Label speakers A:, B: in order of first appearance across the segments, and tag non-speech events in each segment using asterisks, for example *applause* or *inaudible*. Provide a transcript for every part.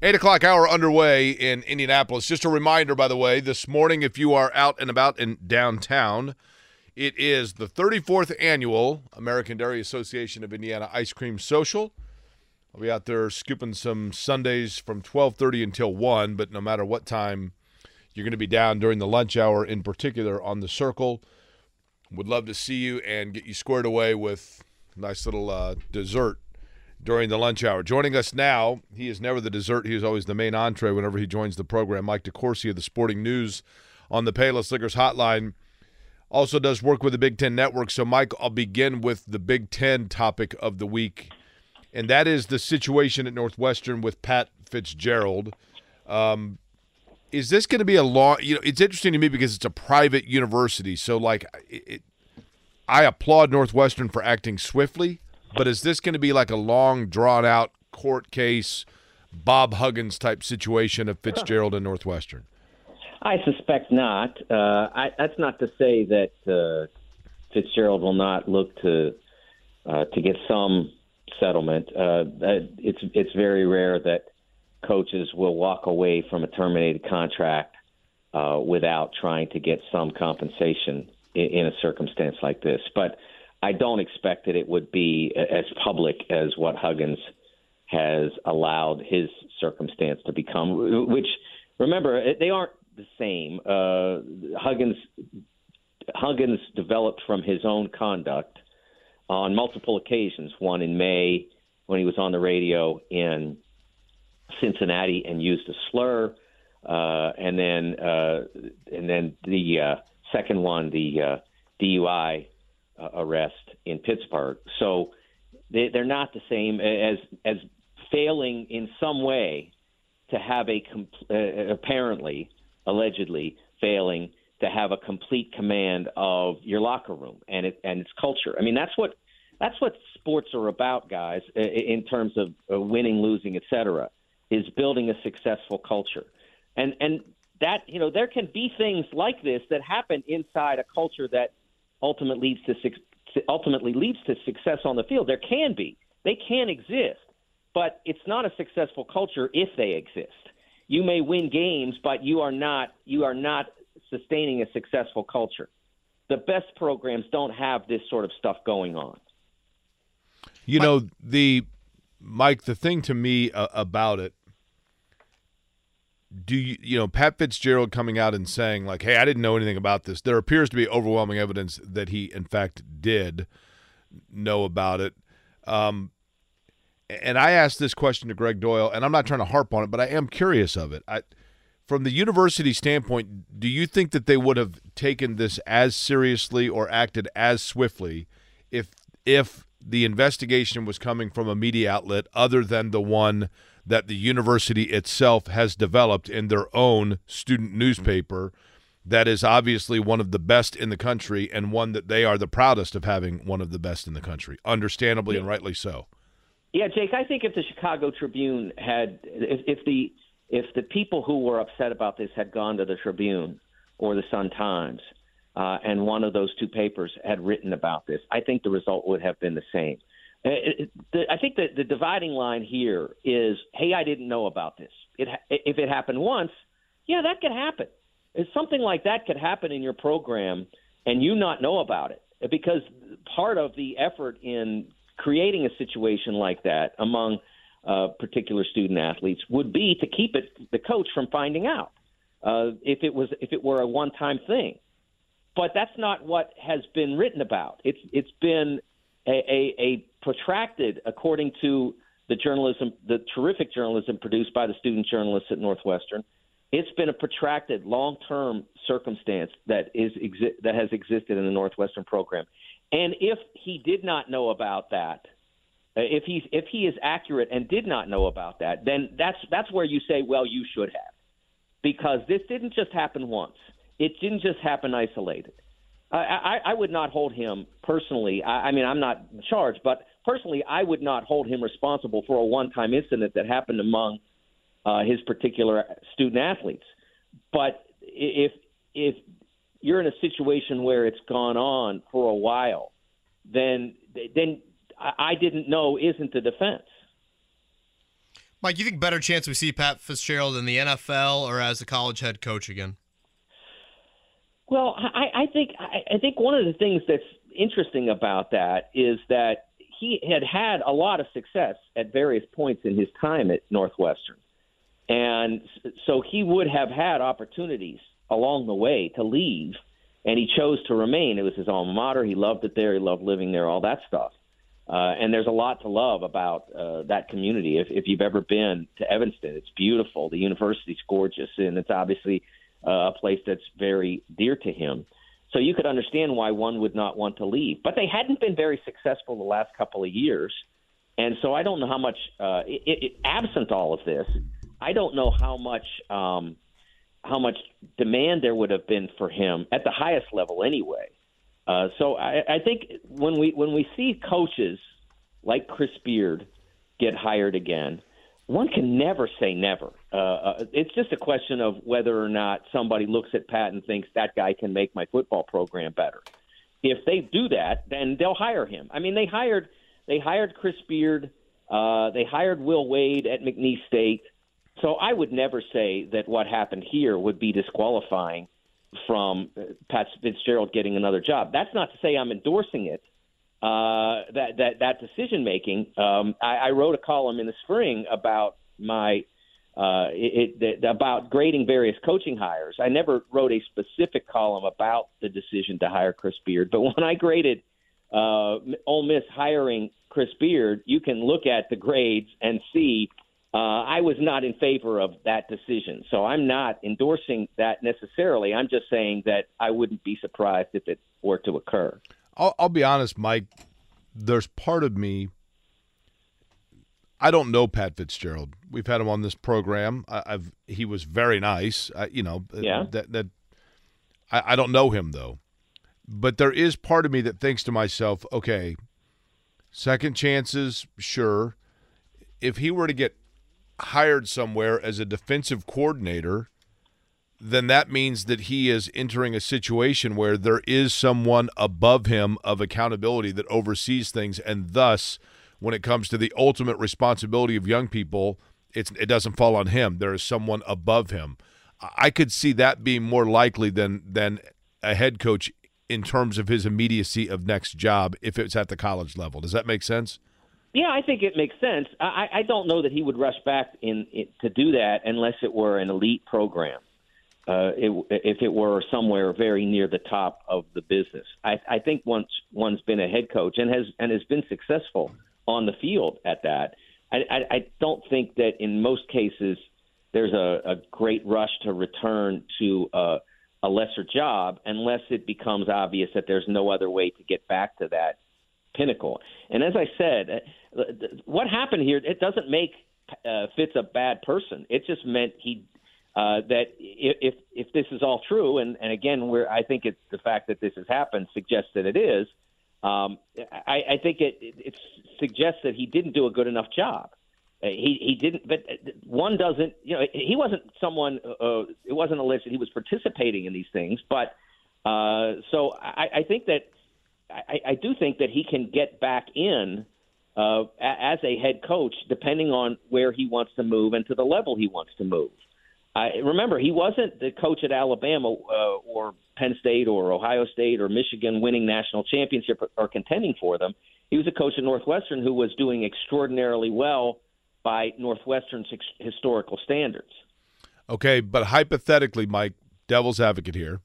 A: Eight o'clock hour underway in Indianapolis. Just a reminder, by the way, this morning, if you are out and about in downtown, it is the 34th annual American Dairy Association of Indiana Ice Cream Social. I'll be out there scooping some sundaes from 12:30 until 1, but no matter what time you're going to be down during the lunch hour in particular on the circle, would love to see you and get you squared away with a nice little uh, dessert during the lunch hour. Joining us now, he is never the dessert. He is always the main entree whenever he joins the program. Mike DeCourcy of the Sporting News on the Payless Liquors Hotline. Also does work with the Big Ten Network. So, Mike, I'll begin with the Big Ten topic of the week, and that is the situation at Northwestern with Pat Fitzgerald. Um, is this going to be a long? You know, it's interesting to me because it's a private university. So, like, it, it, I applaud Northwestern for acting swiftly but is this going to be like a long, drawn out court case, Bob Huggins type situation of Fitzgerald and Northwestern?
B: I suspect not. Uh, I, that's not to say that uh, Fitzgerald will not look to uh, to get some settlement. Uh, it's it's very rare that coaches will walk away from a terminated contract uh, without trying to get some compensation in, in a circumstance like this. But I don't expect that it would be as public as what Huggins has allowed his circumstance to become. Which, remember, they aren't the same. Uh, Huggins Huggins developed from his own conduct on multiple occasions. One in May when he was on the radio in Cincinnati and used a slur, uh, and then uh, and then the uh, second one, the uh, DUI uh, arrest in Pittsburgh. So they, they're not the same as as failing in some way to have a uh, apparently allegedly failing to have a complete command of your locker room and it and its culture. I mean that's what that's what sports are about, guys. In terms of winning, losing, etc., is building a successful culture, and and that you know there can be things like this that happen inside a culture that ultimately leads to ultimately leads to success on the field. There can be, they can exist, but it's not a successful culture if they exist. You may win games, but you are not you are not sustaining a successful culture. The best programs don't have this sort of stuff going on.
A: You know the Mike. The thing to me uh, about it do you you know Pat Fitzgerald coming out and saying like, "Hey, I didn't know anything about this." There appears to be overwhelming evidence that he, in fact, did know about it. Um, and I asked this question to Greg Doyle, and I'm not trying to harp on it, but I am curious of it. I, from the university standpoint, do you think that they would have taken this as seriously or acted as swiftly if if the investigation was coming from a media outlet other than the one that the university itself has developed in their own student newspaper that is obviously one of the best in the country and one that they are the proudest of having one of the best in the country, understandably yeah. and rightly so.
B: Yeah, Jake, I think if the Chicago Tribune had if, if the if the people who were upset about this had gone to the Tribune or the Sun Times uh, and one of those two papers had written about this, I think the result would have been the same. Uh, I think that the dividing line here is, hey, I didn't know about this. It, if it happened once, yeah, that could happen. If something like that could happen in your program and you not know about it, because part of the effort in creating a situation like that among uh, particular student athletes would be to keep it the coach from finding out uh, if it was if it were a one time thing. But that's not what has been written about. It's it's been a, a, a protracted, according to the journalism, the terrific journalism produced by the student journalists at Northwestern. It's been a protracted, long-term circumstance that is exi- that has existed in the Northwestern program. And if he did not know about that, uh, if he's if he is accurate and did not know about that, then that's that's where you say, well, you should have, because this didn't just happen once. It didn't just happen isolated. I, I would not hold him personally. I, I mean, I'm not charged, but personally, I would not hold him responsible for a one-time incident that happened among uh, his particular student athletes. But if if you're in a situation where it's gone on for a while, then then I didn't know isn't the defense.
C: Mike, you think better chance we see Pat Fitzgerald in the NFL or as a college head coach again?
B: Well, I, I think I, I think one of the things that's interesting about that is that he had had a lot of success at various points in his time at Northwestern. And so he would have had opportunities along the way to leave, and he chose to remain. It was his alma mater. He loved it there. He loved living there, all that stuff. Uh, and there's a lot to love about uh, that community. If, if you've ever been to Evanston, it's beautiful. The university's gorgeous, and it's obviously uh, a place that's very dear to him. So you could understand why one would not want to leave. But they hadn't been very successful the last couple of years. And so I don't know how much, uh, it, it, absent all of this, I don't know how much um, how much demand there would have been for him at the highest level anyway. Uh, so I, I think when we when we see coaches like Chris Beard get hired again, one can never say never. Uh, uh, it's just a question of whether or not somebody looks at Pat and thinks that guy can make my football program better. If they do that, then they'll hire him. I mean, they hired they hired Chris Beard, uh, they hired Will Wade at McNeese State. So I would never say that what happened here would be disqualifying from uh, Pat Fitzgerald getting another job. That's not to say I'm endorsing it uh, that that that decision making. Um, I, I wrote a column in the spring about my uh, it, it, about grading various coaching hires. I never wrote a specific column about the decision to hire Chris Beard, but *laughs* when I graded uh, Ole Miss hiring Chris Beard, you can look at the grades and see uh, I was not in favor of that decision. So I'm not endorsing that necessarily. I'm just saying that I wouldn't be surprised if it were to occur.
A: I'll, I'll be honest, Mike. There's part of me. I don't know Pat Fitzgerald. We've had him on this program. I, have he was very nice. I, you know,
B: yeah.
A: that that I, I don't know him though. But there is part of me that thinks to myself, okay, second chances, sure. If he were to get hired somewhere as a defensive coordinator, then that means that he is entering a situation where there is someone above him of accountability that oversees things, and thus, when it comes to the ultimate responsibility of young people, it's it doesn't fall on him. There is someone above him. I could see that being more likely than than a head coach in terms of his immediacy of next job if it's at the college level. Does that make sense?
B: Yeah, I think it makes sense. I, I don't know that he would rush back in, in to do that unless it were an elite program uh, it, if it were somewhere very near the top of the business. I, I think once one's been a head coach and has and has been successful on the field at that, I, I, I don't think that in most cases there's a, a great rush to return to a, a lesser job unless it becomes obvious that there's no other way to get back to that pinnacle. And as I said, uh, what happened here, it doesn't make uh, Fitz a bad person. It just meant he uh, that if if this is all true, and, and again, where I think it's the fact that this has happened suggests that it is. Um, I, I think it, it, suggests that he didn't do a good enough job. Uh, he he didn't, but one doesn't. You know, he wasn't someone. Uh, it wasn't alleged that he was participating in these things, but uh, so I, I think that I, I do think that he can get back in uh, as a head coach, depending on where he wants to move and to the level he wants to move. I remember he wasn't the coach at Alabama uh, or Penn State or Ohio State or Michigan winning national championship or, or contending for them. He was a coach at Northwestern who was doing extraordinarily well by Northwestern's ex- historical standards.
A: Okay, but hypothetically, Mike, devil's advocate here.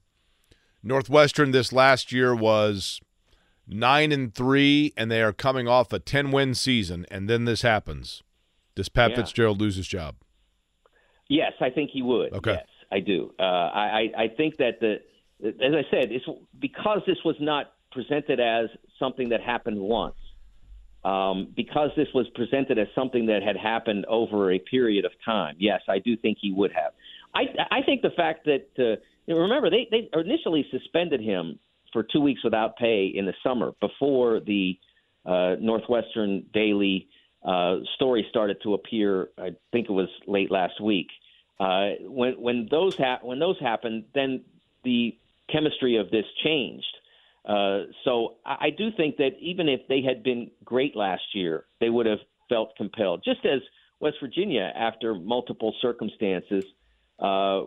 A: Northwestern this last year was nine and three, and they are coming off a ten win season, and then this happens. Does Pat yeah. Fitzgerald lose his job?
B: Yes, I think he would.
A: Okay.
B: Yes, I do. Uh, I, I think that the, as I said, it's because this was not presented as something that happened once. Um, because this was presented as something that had happened over a period of time. Yes, I do think he would have. I, I think the fact that uh, remember they, they initially suspended him for two weeks without pay in the summer before the uh, Northwestern Daily uh, story started to appear. I think it was late last week. Uh, when when those ha- when those happened, then the chemistry of this changed. Uh, so I, I do think that even if they had been great last year, they would have felt compelled. Just as West Virginia, after multiple circumstances, uh,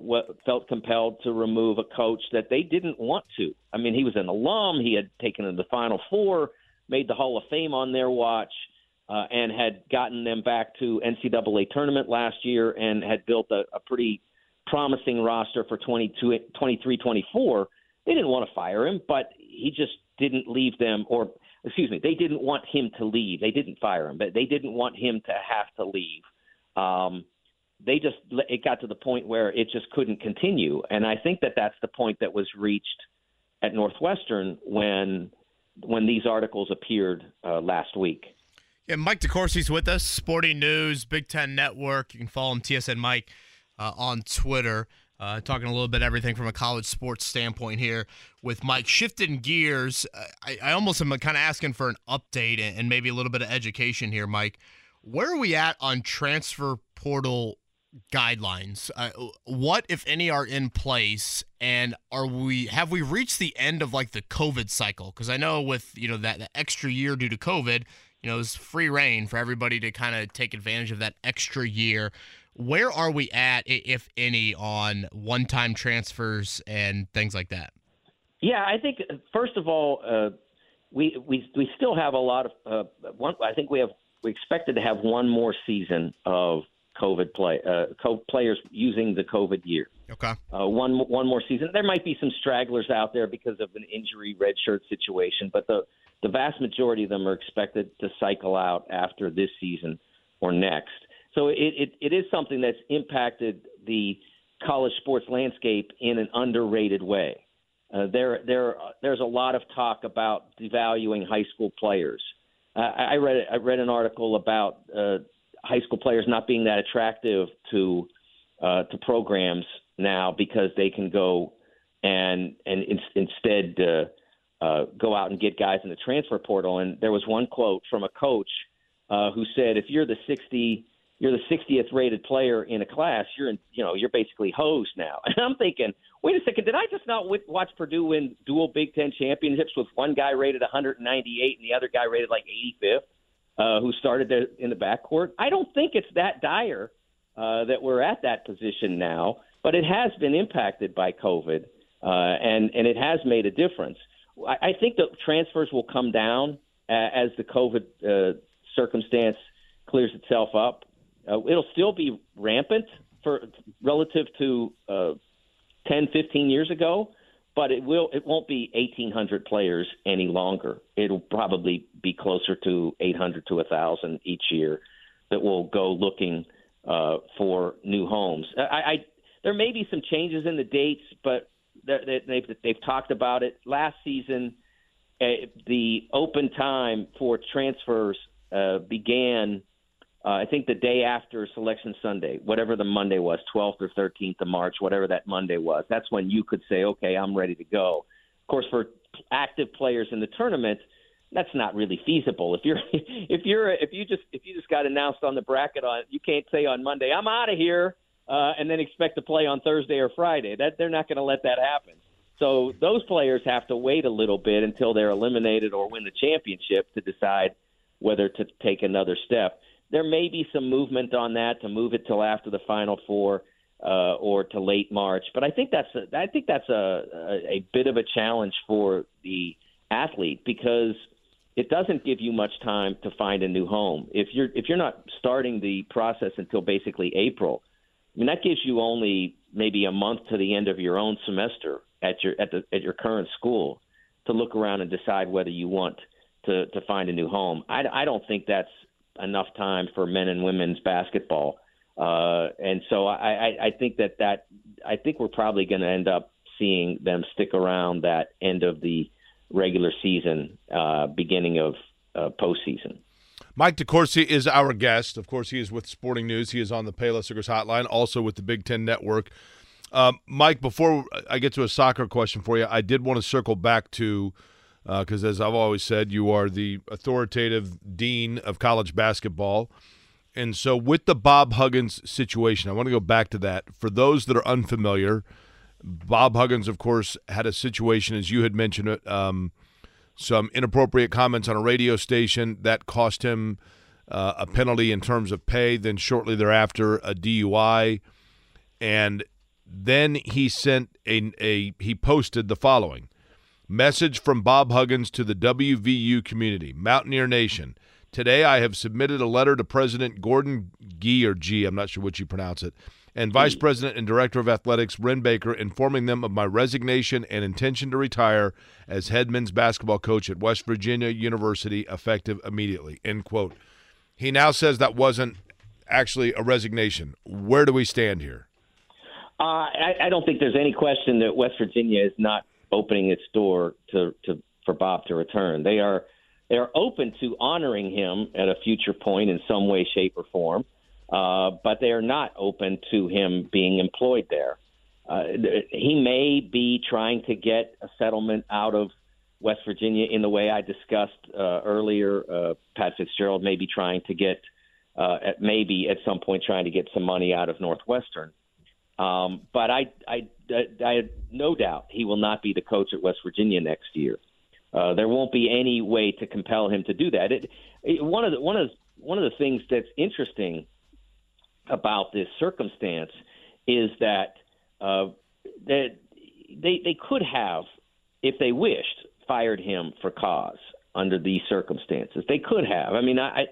B: felt compelled to remove a coach that they didn't want to. I mean, he was an alum. He had taken to the Final Four, made the Hall of Fame on their watch, and had gotten them back to NCAA tournament last year and had built a, a pretty promising roster for 22, 23 24. They didn't want to fire him, but he just didn't leave them, or excuse me, they didn't want him to leave. They didn't fire him, but they didn't want him to have to leave. Um, they just it got to the point where it just couldn't continue, and I think that that's the point that was reached at Northwestern when when these articles appeared uh, last week.
C: Yeah, Mike DeCourcy's with us, Sporting News, Big Ten Network. You can follow him, TSN Mike, uh, on Twitter. Uh, talking a little bit everything from a college sports standpoint here with Mike. Shifting gears, I, I almost am kind of asking for an update and maybe a little bit of education here, Mike. Where are we at on transfer portal guidelines? Uh, what, if any, are in place, and are we have we reached the end of like the COVID cycle? Because I know with you know that, that extra year due to COVID, you know, it was free rein for everybody to kind of take advantage of that extra year. Where are we at, if any, on one-time transfers and things like that?
B: Yeah, I think first of all, uh, we we we still have a lot of uh, one. I think we have we expected to have one more season of COVID play, uh, co- players using the COVID year.
C: Okay.
B: Uh, one one more season. There might be some stragglers out there because of an injury redshirt situation, but the the vast majority of them are expected to cycle out after this season or next. So it, it, it is something that's impacted the college sports landscape in an underrated way. Uh, there, there, there's a lot of talk about devaluing high school players. Uh, I read, I read an article about uh, high school players not being that attractive to uh, to programs now because they can go and and in, instead uh, uh, go out and get guys in the transfer portal. And there was one quote from a coach uh, who said, "If you're the 60, you're the 60th rated player in a class, you're in, you know, you're basically hosed now." *laughs* And I'm thinking, wait a second, did I just not watch Purdue win dual Big Ten championships with one guy rated 198 and the other guy rated like 85th? uh, who started there in the backcourt. I don't think it's that dire uh, that we're at that position now, but it has been impacted by COVID, uh, and and it has made a difference. I, I think the transfers will come down as the COVID uh, circumstance clears itself up. Uh, it'll still be rampant for relative to uh, 10, 15 years ago, but it will it won't be 1800 players any longer it'll probably be closer to 800 to 1000 each year that will go looking uh, for new homes I there may be some changes in the dates but they, they've they've talked about it last season uh, the open time for transfers uh, began uh, I think the day after Selection Sunday, whatever the Monday was, 12th or 13th of March, whatever that Monday was, that's when you could say, okay, I'm ready to go. Of course, for active players in the tournament, that's not really feasible. If you're *laughs* if you're if you just if you just got announced on the bracket on, you can't say on Monday, I'm out of here, uh, and then expect to play on Thursday or Friday. That they're not going to let that happen. So those players have to wait a little bit until they're eliminated or win the championship to decide whether to take another step there may be some movement on that to move it till after the Final Four uh, or to late March. But I think that's a, I think that's a, a, a bit of a challenge for the athlete because it doesn't give you much time to find a new home. If you're if you're not starting the process until basically April, I mean that gives you only maybe a month to the end of your own semester at your at the at your current school to look around and decide whether you want to to find a new home. I, I don't think that's enough time for men and women's basketball. Uh, and so I, I, I think that that I think we're probably going to end up seeing them stick around that end of the regular season, uh, beginning of uh, postseason.
A: Mike DeCourcy is our guest. Of course, he is with Sporting News. He is on the Payless Hotline, also with the Big Ten Network. Um, Mike, before I get to a soccer question for you, I did want to circle back to because uh, as I've always said, you are the authoritative dean of college basketball. And so, with the Bob Huggins situation, I want to go back to that. For those that are unfamiliar, Bob Huggins, of course, had a situation, as you had mentioned um, some inappropriate comments on a radio station that cost him uh, a penalty in terms of pay. Then shortly thereafter, a DUI, and then he sent a, a he posted the following message from Bob Huggins to the WVU community, Mountaineer Nation. Today, I have submitted a letter to President Gordon Gee or G. I'm not sure what you pronounce it and Vice President and Director of Athletics Wren Baker informing them of my resignation and intention to retire as head men's basketball coach at West Virginia University effective immediately. End quote. He now says that wasn't actually a resignation. Where do we stand here?
B: Uh, I, I don't think there's any question that West Virginia is not opening its door to, to for Bob to return. They are they are open to honoring him at a future point in some way, shape, or form uh, but they are not open to him being employed there. Uh, he may be trying to get a settlement out of West Virginia in the way I discussed uh, earlier. Uh, Pat Fitzgerald may be trying to get, uh, at, maybe at some point, trying to get some money out of Northwestern. Um, but I, I, I, I no doubt he will not be the coach at West Virginia next year. Uh, there won't be any way to compel him to do that. It, it, one of the one of the, one of the things that's interesting about this circumstance is that uh, that they they could have, if they wished, fired him for cause under these circumstances. They could have. I mean, I.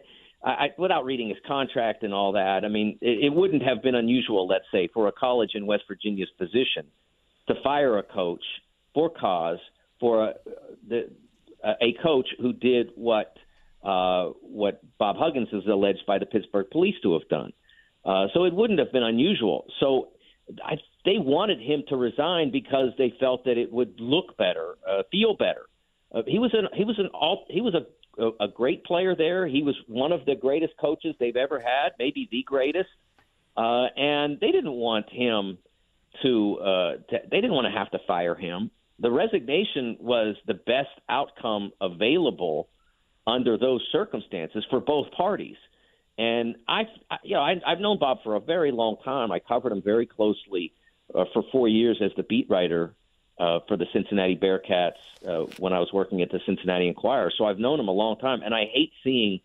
B: I, without reading his contract and all that, I mean, it, it wouldn't have been unusual, let's say, for a college in West Virginia's position to fire a coach for cause for a, the, a coach who did what uh, what Bob Huggins is alleged by the Pittsburgh police to have done. Uh, so it wouldn't have been unusual. So I, they wanted him to resign because they felt that it would look better, uh, feel better. Uh, he was an he was an all he was a, a a great player there. He was one of the greatest coaches they've ever had, maybe the greatest. Uh, and they didn't want him to, uh, to they didn't want to have to fire him. The resignation was the best outcome available under those circumstances for both parties. And I, you know, I, I've known Bob for a very long time. I covered him very closely uh, for four years as the beat writer uh, for the Cincinnati Bearcats uh, when I was working at the Cincinnati Enquirer. So I've known him a long time, and I hate seeing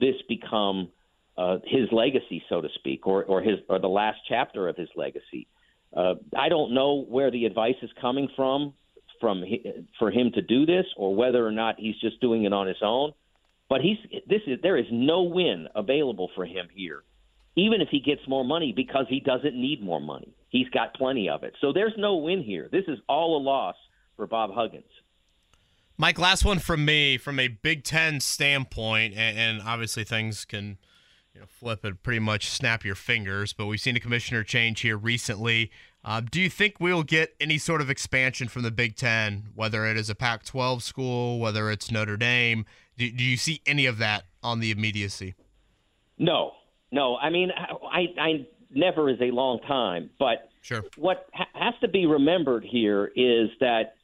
B: this become uh, his legacy, so to speak, or or his or the last chapter of his legacy. Uh, I don't know where the advice is coming from from for him to do this, or whether or not he's just doing it on his own. But he's this is there is no win available for him here, even if he gets more money because he doesn't need more money. He's got plenty of it. So there's no win here. This is all a loss for Bob Huggins.
C: Mike, last one from me from a Big Ten standpoint, and, and obviously things can you know, flip and pretty much snap your fingers. But we've seen a commissioner change here recently. Uh, do you think we'll get any sort of expansion from the Big Ten, whether it is a Pac 12 school, whether it's Notre Dame? Do, do you see any of that on the immediacy?
B: No, no. I mean, I, I never is a long time, but
C: sure.
B: what ha- has to be remembered here is that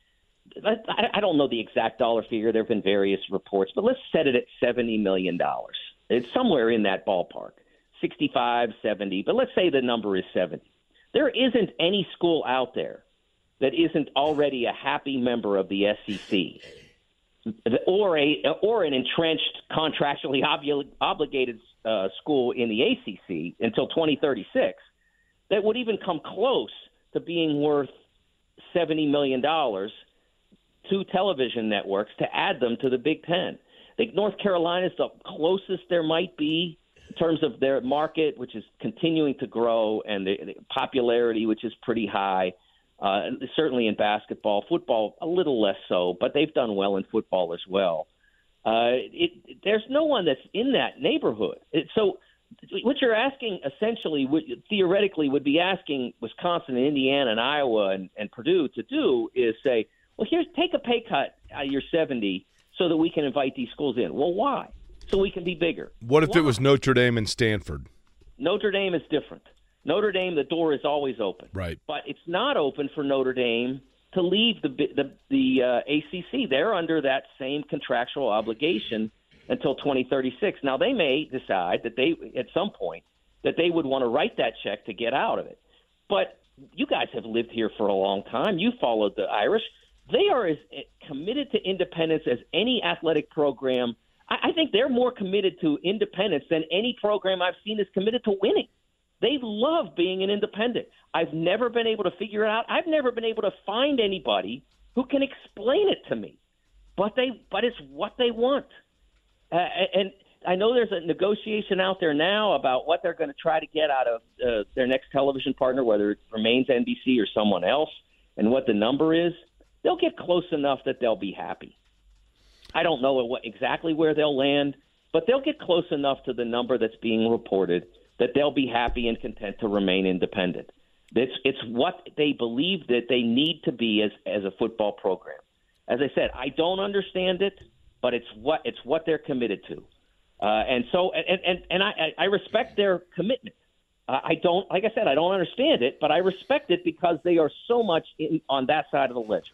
B: I, I don't know the exact dollar figure. There have been various reports, but let's set it at $70 million. It's somewhere in that ballpark 65, 70, but let's say the number is 70. There isn't any school out there that isn't already a happy member of the SEC or a or an entrenched contractually obligated uh, school in the ACC until 2036 that would even come close to being worth 70 million dollars to television networks to add them to the Big Ten. I think North Carolina is the closest there might be in terms of their market, which is continuing to grow, and the, the popularity, which is pretty high. Uh, certainly in basketball, football a little less so, but they've done well in football as well. Uh, it, there's no one that's in that neighborhood. It, so what you're asking essentially, would, theoretically, would be asking Wisconsin and Indiana and Iowa and, and Purdue to do is say, well, here's take a pay cut out of your 70 so that we can invite these schools in. Well, why? so we can be bigger.
A: What if it was Notre Dame and Stanford?
B: Notre Dame is different. Notre Dame, the door is always open.
A: Right.
B: But it's not open for Notre Dame to leave the the, the uh, ACC. They're under that same contractual obligation until 2036. Now they may decide that they at some point that they would want to write that check to get out of it. But you guys have lived here for a long time. You followed the Irish. They are as committed to independence as any athletic program I, I think they're more committed to independence than any program I've seen is committed to winning. They love being an independent. I've never been able to figure it out. I've never been able to find anybody who can explain it to me. But they, but it's what they want. Uh, and I know there's a negotiation out there now about what they're going to try to get out of uh, their next television partner, whether it remains NBC or someone else, and what the number is. They'll get close enough that they'll be happy. I don't know what, exactly where they'll land, but they'll get close enough to the number that's being reported that they'll be happy and content to remain independent. It's, it's what they believe that they need to be as, as a football program. As I said, I don't understand it, but it's what it's what they're committed to, uh, and so and and, and I, I respect their commitment. Uh, I don't, like I said, I don't understand it, but I respect it because they are so much in, on that side of the ledger.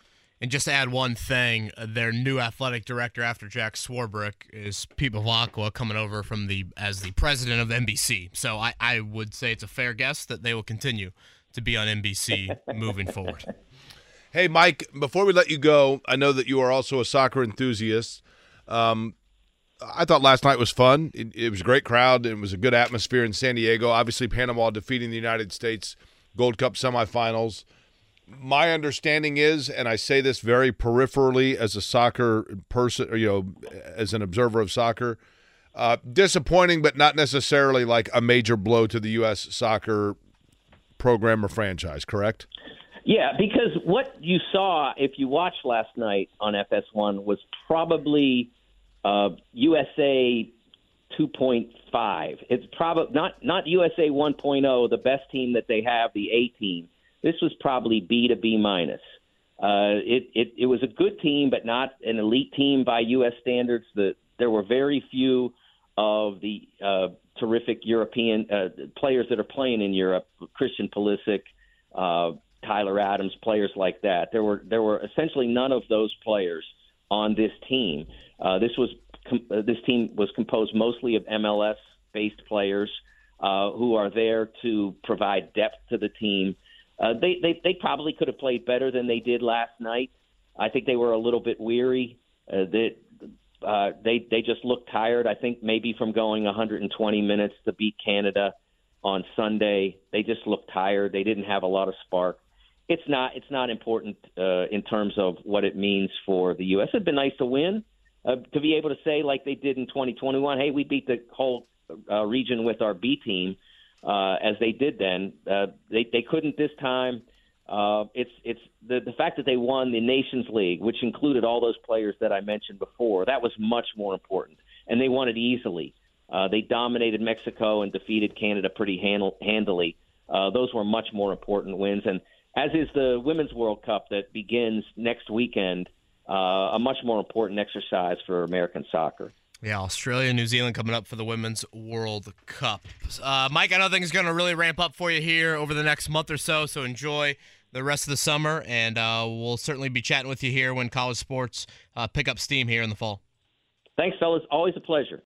C: And just to add one thing, uh, their new athletic director after Jack Swarbrick is Pete Bevacqua coming over from the as the president of NBC. So I, I would say it's a fair guess that they will continue to be on NBC *laughs* moving forward.
A: Hey, Mike, before we let you go, I know that you are also a soccer enthusiast. Um, I thought last night was fun. It, it, was a great crowd. It was a good atmosphere in San Diego. Obviously, Panama defeating the United States Gold Cup semifinals my understanding is, and I say this very peripherally as a soccer person, you know, as an observer of soccer, uh, disappointing, but not necessarily like a major blow to the U.S. soccer program or franchise. Correct?
B: Yeah, because what you saw if you watched last night on FS1 was probably uh, USA 2.5. It's probably not not USA 1.0, the best team that they have, the A team this was probably B to B minus. Uh, it, it it was a good team, but not an elite team by U.S. standards. The, there were very few of the uh, terrific European uh, players that are playing in Europe. Christian Pulisic, uh, Tyler Adams, players like that. There were there were essentially none of those players on this team. Uh, this was com- uh, this team was composed mostly of MLS based players uh, who are there to provide depth to the team uh, they, they they probably could have played better than they did last night. I think they were a little bit weary. Uh, they, uh, they they just looked tired. I think maybe from going 120 minutes to beat Canada on Sunday, they just looked tired. They didn't have a lot of spark. It's not it's not important uh, in terms of what it means for the U.S. It'd been nice to win, uh, to be able to say like they did in 2021. Hey, we beat the whole uh, region with our B team uh, as they did then. Uh, they they couldn't this time. Uh, it's it's the the fact that they won the Nations League, which included all those players that I mentioned before. That was much more important, and they won it easily. Uh, they dominated Mexico and defeated Canada pretty handle, handily. Uh, those were much more important wins, and as is the Women's World Cup that begins next weekend, uh, a much more important exercise for American soccer.
C: Yeah, Australia, New Zealand coming up for the Women's World Cup. Uh, Mike, I know things are going to really ramp up for you here over the next month or so, so enjoy the rest of the summer, and uh, we'll certainly be chatting with you here when college sports uh, pick up steam here in the fall.
B: Thanks, fellas. Always a pleasure.